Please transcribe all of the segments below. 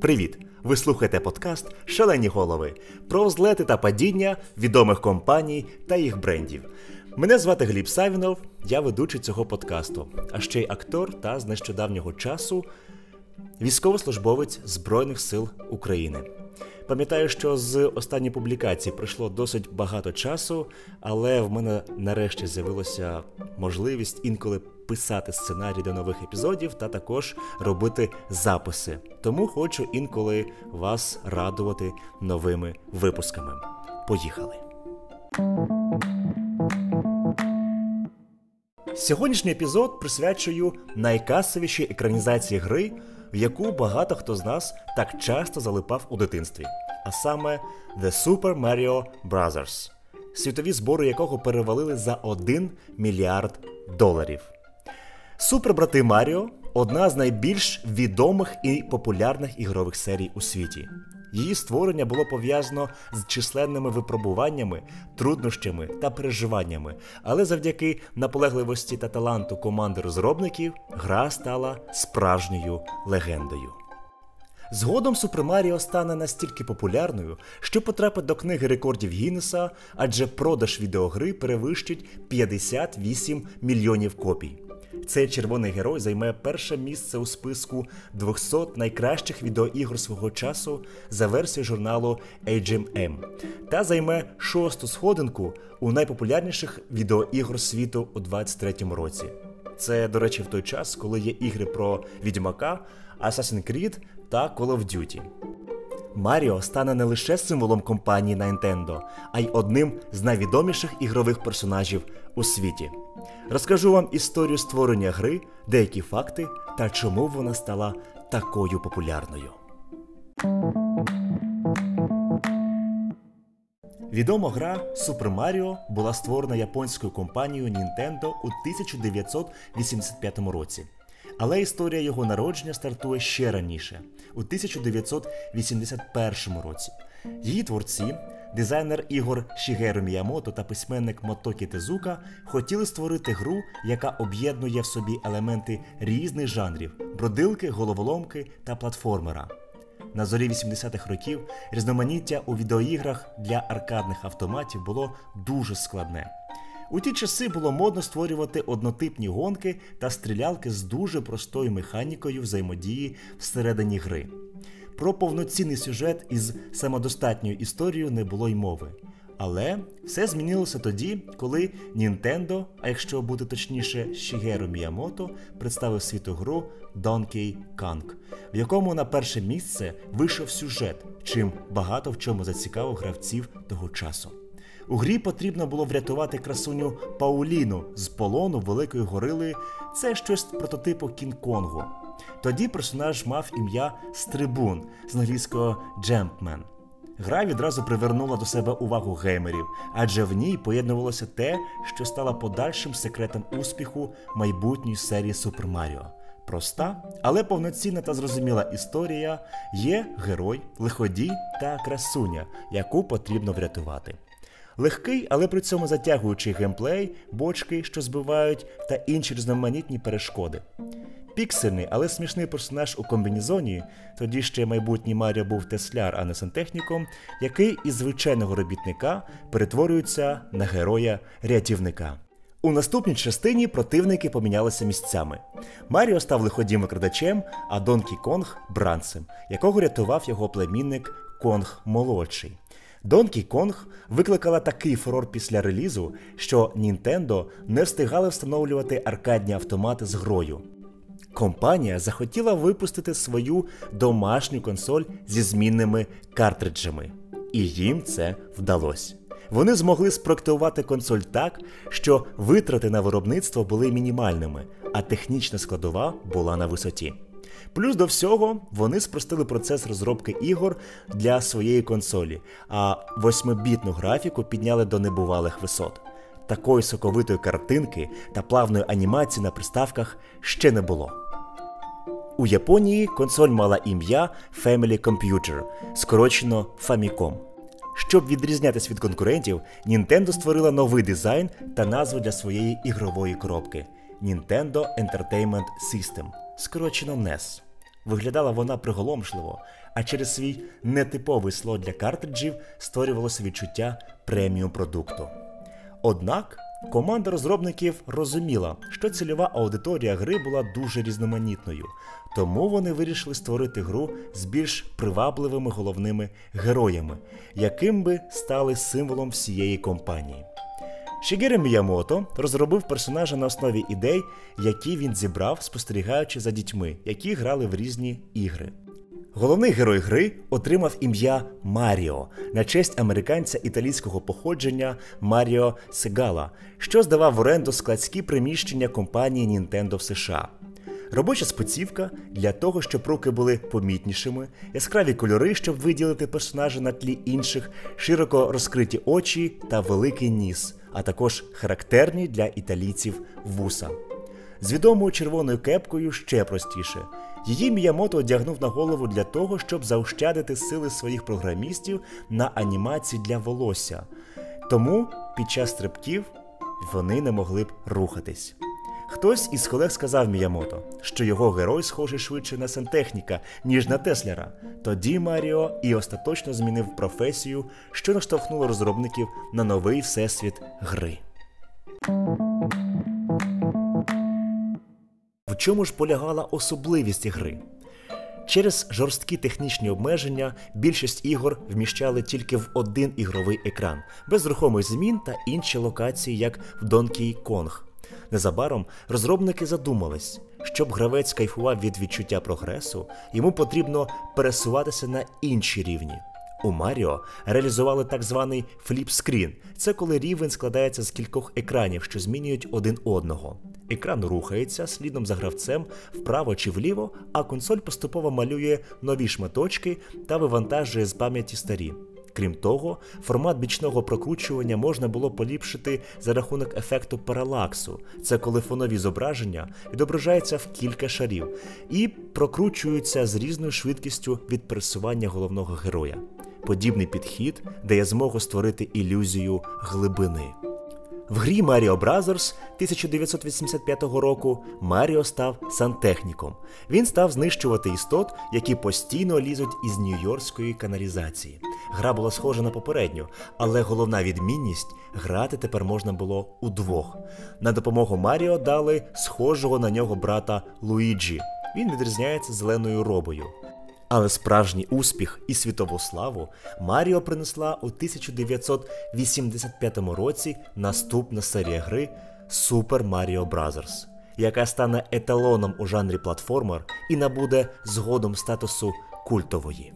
Привіт! Ви слухаєте подкаст Шалені голови про злети та падіння відомих компаній та їх брендів. Мене звати Гліб Савінов, я ведучий цього подкасту, а ще й актор та з нещодавнього часу військовослужбовець Збройних сил України. Пам'ятаю, що з останньої публікації пройшло досить багато часу, але в мене нарешті з'явилася можливість інколи писати сценарій до нових епізодів та також робити записи. Тому хочу інколи вас радувати новими випусками. Поїхали! Сьогоднішній епізод присвячую найкасовішій екранізації гри, в яку багато хто з нас так часто залипав у дитинстві, а саме The Super Mario Bros., світові збори якого перевалили за 1 мільярд доларів. Супербрати Маріо одна з найбільш відомих і популярних ігрових серій у світі. Її створення було пов'язано з численними випробуваннями, труднощами та переживаннями, але завдяки наполегливості та таланту команди розробників гра стала справжньою легендою. Згодом Супер Маріо стане настільки популярною, що потрапить до книги рекордів Гіннеса, адже продаж відеогри перевищить 58 мільйонів копій. Цей червоний герой займе перше місце у списку 200 найкращих відеоігр свого часу за версією журналу AGM та займе шосту сходинку у найпопулярніших відеоігр світу у 23-му році. Це, до речі, в той час, коли є ігри про Відьмака, Assassin's Creed та Call of Duty. Маріо стане не лише символом компанії Nintendo, а й одним з найвідоміших ігрових персонажів у світі. Розкажу вам історію створення гри, деякі факти та чому вона стала такою популярною. Відома гра Super Mario була створена японською компанією Nintendo у 1985 році. Але історія його народження стартує ще раніше, у 1981 році. Її творці, дизайнер ігор Шігеру Міямото та письменник Мотокі Тезука хотіли створити гру, яка об'єднує в собі елементи різних жанрів бродилки, головоломки та платформера. На зорі 80-х років різноманіття у відеоіграх для аркадних автоматів було дуже складне. У ті часи було модно створювати однотипні гонки та стрілялки з дуже простою механікою взаємодії всередині гри. Про повноцінний сюжет із самодостатньою історією не було й мови. Але все змінилося тоді, коли Nintendo, а якщо бути точніше, Шігеру Міямото, представив світу гру Donkey Kong, в якому на перше місце вийшов сюжет, чим багато в чому зацікавив гравців того часу. У грі потрібно було врятувати красуню Пауліну з полону великої горили. Це щось прототипу Кінг-Конгу. Тоді персонаж мав ім'я Стрибун з англійського Джемпмен. Гра відразу привернула до себе увагу геймерів, адже в ній поєднувалося те, що стало подальшим секретом успіху майбутньої серії Супер Маріо. Проста, але повноцінна та зрозуміла історія є герой, лиходій та красуня, яку потрібно врятувати. Легкий, але при цьому затягуючий геймплей, бочки, що збивають, та інші різноманітні перешкоди. Піксельний, але смішний персонаж у комбінізоні, тоді ще майбутній Маріо був тесляр, а не сантехніком, який із звичайного робітника перетворюється на героя-рятівника. У наступній частині противники помінялися місцями. Маріо став лиходім викрадачем, а Донкі Конг бранцем, якого рятував його племінник Конг молодший. Donkey Kong викликала такий фурор після релізу, що Nintendo не встигали встановлювати аркадні автомати з грою. Компанія захотіла випустити свою домашню консоль зі змінними картриджами, і їм це вдалося. Вони змогли спроектувати консоль так, що витрати на виробництво були мінімальними, а технічна складова була на висоті. Плюс до всього вони спростили процес розробки ігор для своєї консолі, а восьмибітну графіку підняли до небувалих висот. Такої соковитої картинки та плавної анімації на приставках ще не було. У Японії консоль мала ім'я Family Computer, скорочено Famicom. Щоб відрізнятися від конкурентів, Nintendo створила новий дизайн та назву для своєї ігрової коробки Nintendo Entertainment System, скорочено NES. виглядала вона приголомшливо, а через свій нетиповий слот для картриджів створювалося відчуття преміум продукту. Однак команда розробників розуміла, що цільова аудиторія гри була дуже різноманітною, тому вони вирішили створити гру з більш привабливими головними героями, яким би стали символом всієї компанії. Шігері Міямото розробив персонажа на основі ідей, які він зібрав, спостерігаючи за дітьми, які грали в різні ігри. Головний герой гри отримав ім'я Маріо на честь американця італійського походження Маріо Сегала, що здавав в оренду складські приміщення компанії Nintendo в США. Робоча спецівка для того, щоб руки були помітнішими, яскраві кольори, щоб виділити персонажа на тлі інших, широко розкриті очі та великий ніс, а також характерні для італійців вуса. З відомою червоною кепкою ще простіше. Її Міямото одягнув на голову для того, щоб заощадити сили своїх програмістів на анімації для волосся. Тому під час стрибків вони не могли б рухатись. Хтось із колег сказав Міямото, що його герой схожий швидше на сантехніка, ніж на Теслера. Тоді Маріо і остаточно змінив професію, що наштовхнуло розробників на новий всесвіт гри. В чому ж полягала особливість гри? Через жорсткі технічні обмеження більшість ігор вміщали тільки в один ігровий екран, без рухомих змін та інші локації, як в Donkey Kong. Незабаром розробники задумались, щоб гравець кайфував від відчуття прогресу, йому потрібно пересуватися на інші рівні. У Маріо реалізували так званий flip-screen. Це коли рівень складається з кількох екранів, що змінюють один одного. Екран рухається слідом за гравцем вправо чи вліво, а консоль поступово малює нові шматочки та вивантажує з пам'яті старі. Крім того, формат бічного прокручування можна було поліпшити за рахунок ефекту паралаксу. Це коли фонові зображення відображаються в кілька шарів і прокручуються з різною швидкістю від пересування головного героя. Подібний підхід дає змогу створити ілюзію глибини. В грі Mario Bros. 1985 року Маріо став сантехніком. Він став знищувати істот, які постійно лізуть із нью-йоркської каналізації. Гра була схожа на попередню, але головна відмінність грати тепер можна було удвох. На допомогу Маріо дали схожого на нього брата Луїджі. Він відрізняється зеленою робою. Але справжній успіх і світову славу Маріо принесла у 1985 році наступна серія гри Super Mario Bros., яка стане еталоном у жанрі платформер і набуде згодом статусу культової.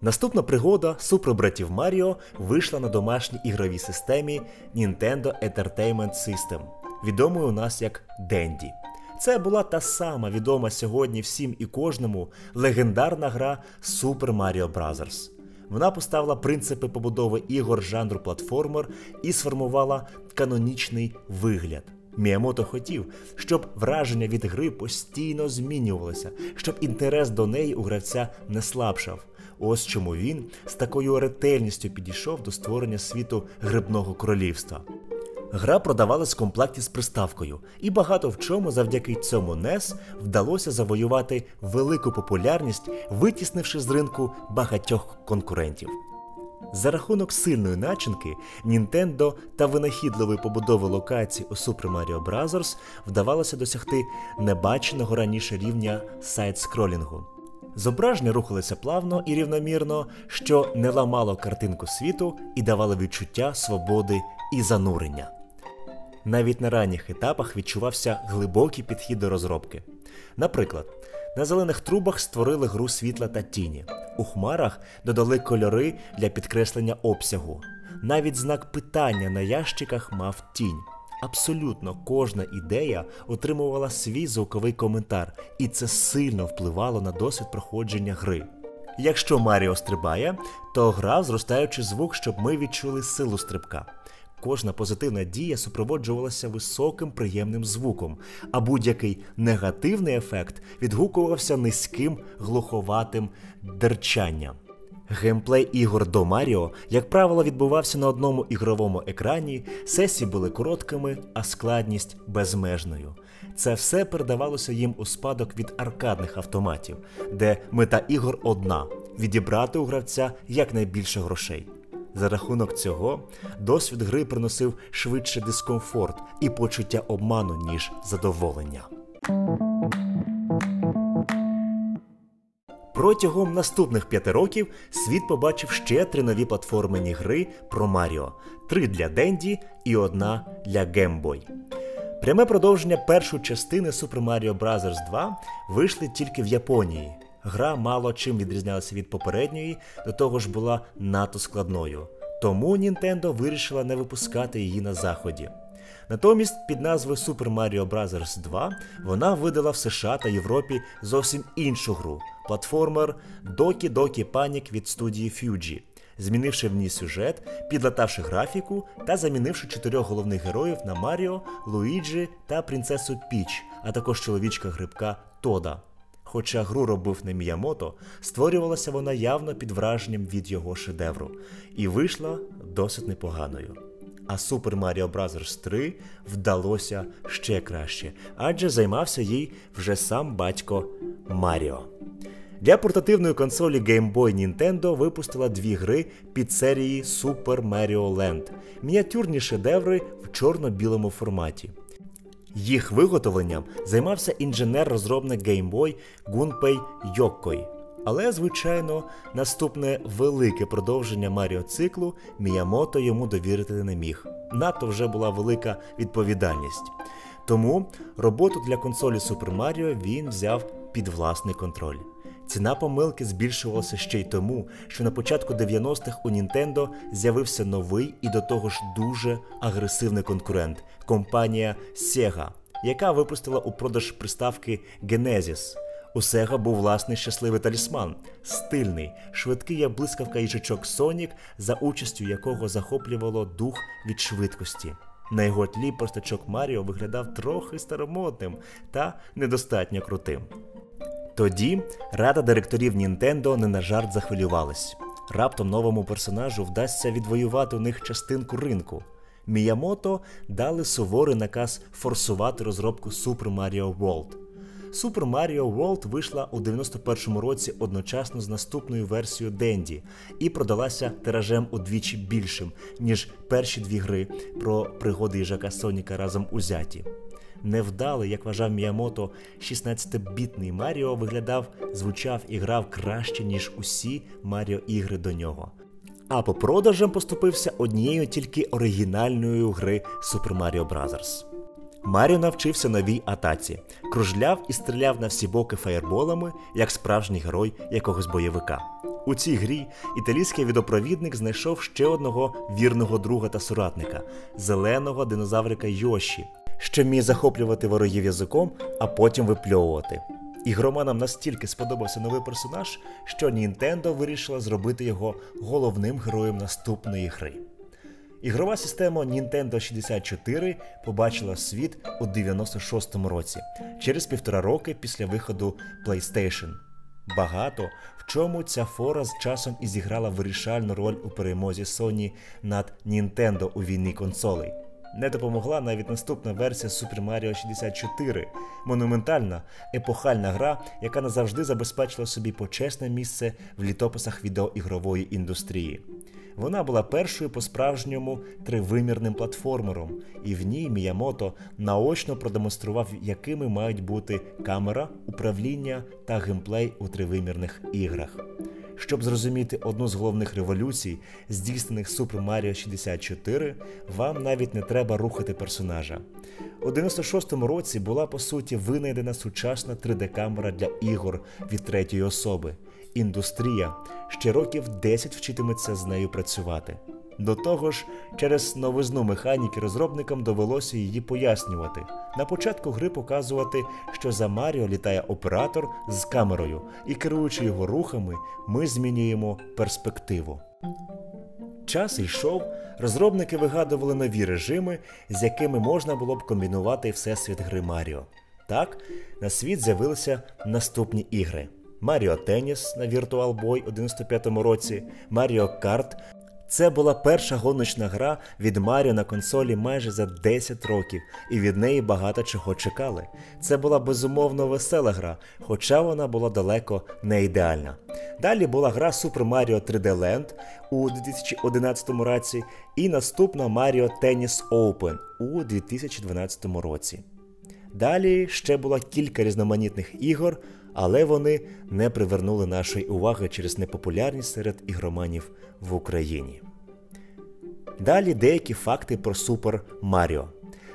Наступна пригода супербратів Маріо вийшла на домашній ігровій системі Nintendo Entertainment System, відомою у нас як Денді. Це була та сама відома сьогодні всім і кожному легендарна гра Super Mario Bros. Вона поставила принципи побудови ігор жанру платформер і сформувала канонічний вигляд. Міямото хотів, щоб враження від гри постійно змінювалося, щоб інтерес до неї у гравця не слабшав. Ось чому він з такою ретельністю підійшов до створення світу грибного королівства. Гра продавалась в комплекті з приставкою, і багато в чому завдяки цьому NES вдалося завоювати велику популярність, витіснивши з ринку багатьох конкурентів. За рахунок сильної начинки, Nintendo та винахідливої побудови локацій у Super Mario Bros. вдавалося досягти небаченого раніше рівня сайт-скролінгу. Зображення рухалися плавно і рівномірно, що не ламало картинку світу і давало відчуття свободи і занурення. Навіть на ранніх етапах відчувався глибокий підхід до розробки. Наприклад, на зелених трубах створили гру світла та тіні, у хмарах додали кольори для підкреслення обсягу. Навіть знак питання на ящиках мав тінь. Абсолютно кожна ідея отримувала свій звуковий коментар, і це сильно впливало на досвід проходження гри. Якщо Маріо стрибає, то грав зростаючи звук, щоб ми відчули силу стрибка. Кожна позитивна дія супроводжувалася високим приємним звуком, а будь-який негативний ефект відгукувався низьким глуховатим дерчанням. Геймплей ігор до Маріо, як правило, відбувався на одному ігровому екрані, сесії були короткими, а складність безмежною. Це все передавалося їм у спадок від аркадних автоматів, де мета ігор одна відібрати у гравця якнайбільше грошей. За рахунок цього досвід гри приносив швидше дискомфорт і почуття обману, ніж задоволення. Протягом наступних п'яти років світ побачив ще три нові платформені гри про Маріо: три для Денді і одна для Boy. Пряме продовження першої частини Super Mario Bros. 2 вийшли тільки в Японії. Гра мало чим відрізнялася від попередньої, до того ж була надто складною. Тому Nintendo вирішила не випускати її на заході. Натомість, під назвою Super Mario Bros. 2 вона видала в США та Європі зовсім іншу гру платформер Doki Doki Panic від студії Fuji, змінивши в ній сюжет, підлатавши графіку та замінивши чотирьох головних героїв на Маріо, Луїджі та принцесу Піч, а також чоловічка грибка Тода. Хоча гру робив не Міямото, створювалася вона явно під враженням від його шедевру і вийшла досить непоганою. А Super Mario Bros. 3 вдалося ще краще, адже займався їй вже сам батько Маріо. Для портативної консолі Game Boy Nintendo випустила дві гри під серії Super Mario Land, мініатюрні шедеври в чорно-білому форматі. Їх виготовленням займався інженер-розробник Game Boy Гунпей Yokoi. Але, звичайно, наступне велике продовження Маріо циклу Міямото йому довірити не міг. Надто вже була велика відповідальність. Тому роботу для консолі Super Mario він взяв під власний контроль. Ціна помилки збільшувалася ще й тому, що на початку 90-х у Nintendo з'явився новий і до того ж дуже агресивний конкурент компанія Sega, яка випустила у продаж приставки Genesis. У Sega був власний щасливий талісман, стильний, швидкий як блискавка їжачок Сонік, за участю якого захоплювало дух від швидкості. На його тлі простачок Маріо виглядав трохи старомодним та недостатньо крутим. Тоді рада директорів Нінтендо не на жарт захвилювалась. Раптом новому персонажу вдасться відвоювати у них частинку ринку. Міямото дали суворий наказ форсувати розробку Super Mario World. Super Mario World вийшла у 91-му році одночасно з наступною версією Денді і продалася тиражем удвічі більшим, ніж перші дві гри про пригоди їжака Соніка разом узяті. Невдалий, як вважав Міямото, 16-бітний Маріо виглядав, звучав і грав краще, ніж усі Маріо ігри до нього. А по продажам поступився однією тільки оригінальною гри Super Mario Bros. Маріо навчився новій атаці, кружляв і стріляв на всі боки фаєрболами, як справжній герой якогось бойовика. У цій грі італійський відопровідник знайшов ще одного вірного друга та соратника зеленого динозаврика Йоші, що вміє захоплювати ворогів язиком, а потім випльовувати. Ігроманам настільки сподобався новий персонаж, що Нінтендо вирішила зробити його головним героєм наступної гри. Ігрова система Nintendo 64 побачила світ у 96-му році, через півтора роки після виходу PlayStation. Багато в чому ця фора з часом і зіграла вирішальну роль у перемозі Sony над Nintendo у війні консолей. Не допомогла навіть наступна версія Super Mario 64, монументальна епохальна гра, яка назавжди забезпечила собі почесне місце в літописах відеоігрової індустрії. Вона була першою по-справжньому тривимірним платформером, і в ній Міямото наочно продемонстрував, якими мають бути камера, управління та геймплей у тривимірних іграх. Щоб зрозуміти одну з головних революцій, здійснених Super Mario 64, вам навіть не треба рухати персонажа. У 96-му році була по суті винайдена сучасна 3D-камера для ігор від третьої особи. Індустрія ще років 10 вчитиметься з нею працювати. До того ж, через новизну механіки розробникам довелося її пояснювати. На початку гри показувати, що за Маріо літає оператор з камерою, і керуючи його рухами, ми змінюємо перспективу. Час йшов, розробники вигадували нові режими, з якими можна було б комбінувати всесвіт гри Маріо. Так, на світ з'явилися наступні ігри: Маріо Теніс на Virtual Boy у 95-му році, Маріо Карт Це була перша гоночна гра від Маріо на консолі майже за 10 років, і від неї багато чого чекали. Це була безумовно весела гра, хоча вона була далеко не ідеальна. Далі була гра Super Mario 3D Land у 2011 році і наступна Mario Tennis Open у 2012 році. Далі ще було кілька різноманітних ігор, але вони не привернули нашої уваги через непопулярність серед ігроманів в Україні. Далі деякі факти про Супер Маріо.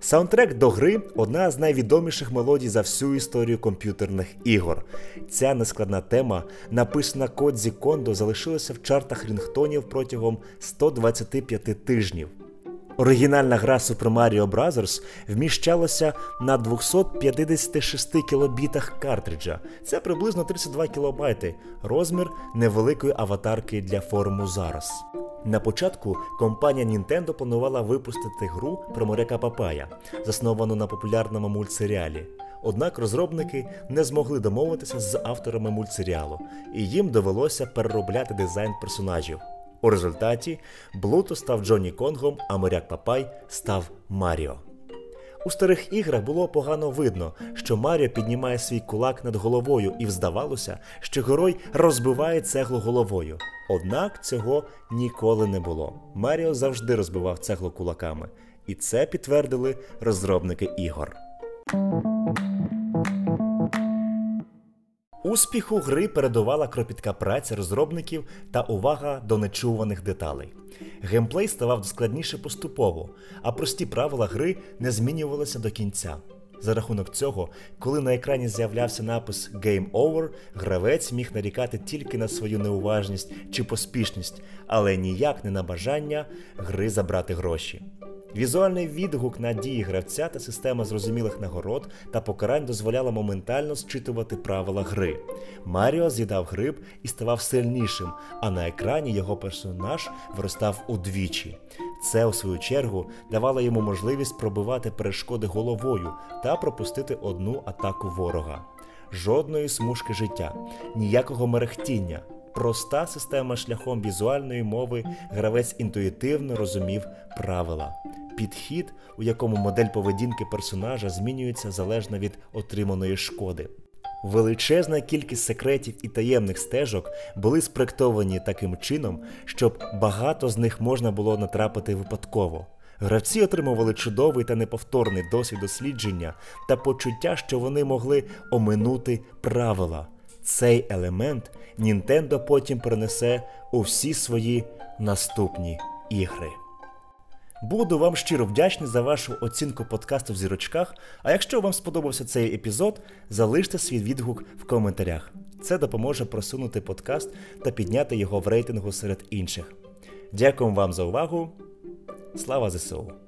Саундтрек до гри одна з найвідоміших мелодій за всю історію комп'ютерних ігор. Ця нескладна тема, написана Кодзі Кондо, залишилася в чартах рінгтонів протягом 125 тижнів. Оригінальна гра Super Mario Bros. вміщалася на 256 кілобітах картриджа. Це приблизно 32 кілобайти, розмір невеликої аватарки для форуму зараз. На початку компанія Nintendo планувала випустити гру про моряка Папая, засновану на популярному мультсеріалі. Однак розробники не змогли домовитися з авторами мультсеріалу, і їм довелося переробляти дизайн персонажів. У результаті Блуто став Джонні Конгом, а моряк Папай став Маріо. У старих іграх було погано видно, що Маріо піднімає свій кулак над головою, і здавалося, що герой розбиває цеглу головою. Однак цього ніколи не було. Маріо завжди розбивав цеглу кулаками, і це підтвердили розробники ігор. Успіху гри передувала кропітка праця розробників та увага до нечуваних деталей. Геймплей ставав складніше поступово, а прості правила гри не змінювалися до кінця. За рахунок цього, коли на екрані з'являвся напис Game Over, гравець міг нарікати тільки на свою неуважність чи поспішність, але ніяк не на бажання гри забрати гроші. Візуальний відгук на дії гравця та система зрозумілих нагород та покарань дозволяла моментально зчитувати правила гри. Маріо з'їдав гриб і ставав сильнішим, а на екрані його персонаж виростав удвічі. Це, у свою чергу, давало йому можливість пробивати перешкоди головою та пропустити одну атаку ворога. Жодної смужки життя, ніякого мерехтіння. Проста система шляхом візуальної мови гравець інтуїтивно розумів правила. Підхід, у якому модель поведінки персонажа змінюється залежно від отриманої шкоди. Величезна кількість секретів і таємних стежок були спроектовані таким чином, щоб багато з них можна було натрапити випадково. Гравці отримували чудовий та неповторний досвід дослідження та почуття, що вони могли оминути правила. Цей елемент Nintendo потім перенесе у всі свої наступні ігри. Буду вам щиро вдячний за вашу оцінку подкасту в зірочках. А якщо вам сподобався цей епізод, залиште свій відгук в коментарях. Це допоможе просунути подкаст та підняти його в рейтингу серед інших. Дякую вам за увагу. Слава ЗСУ!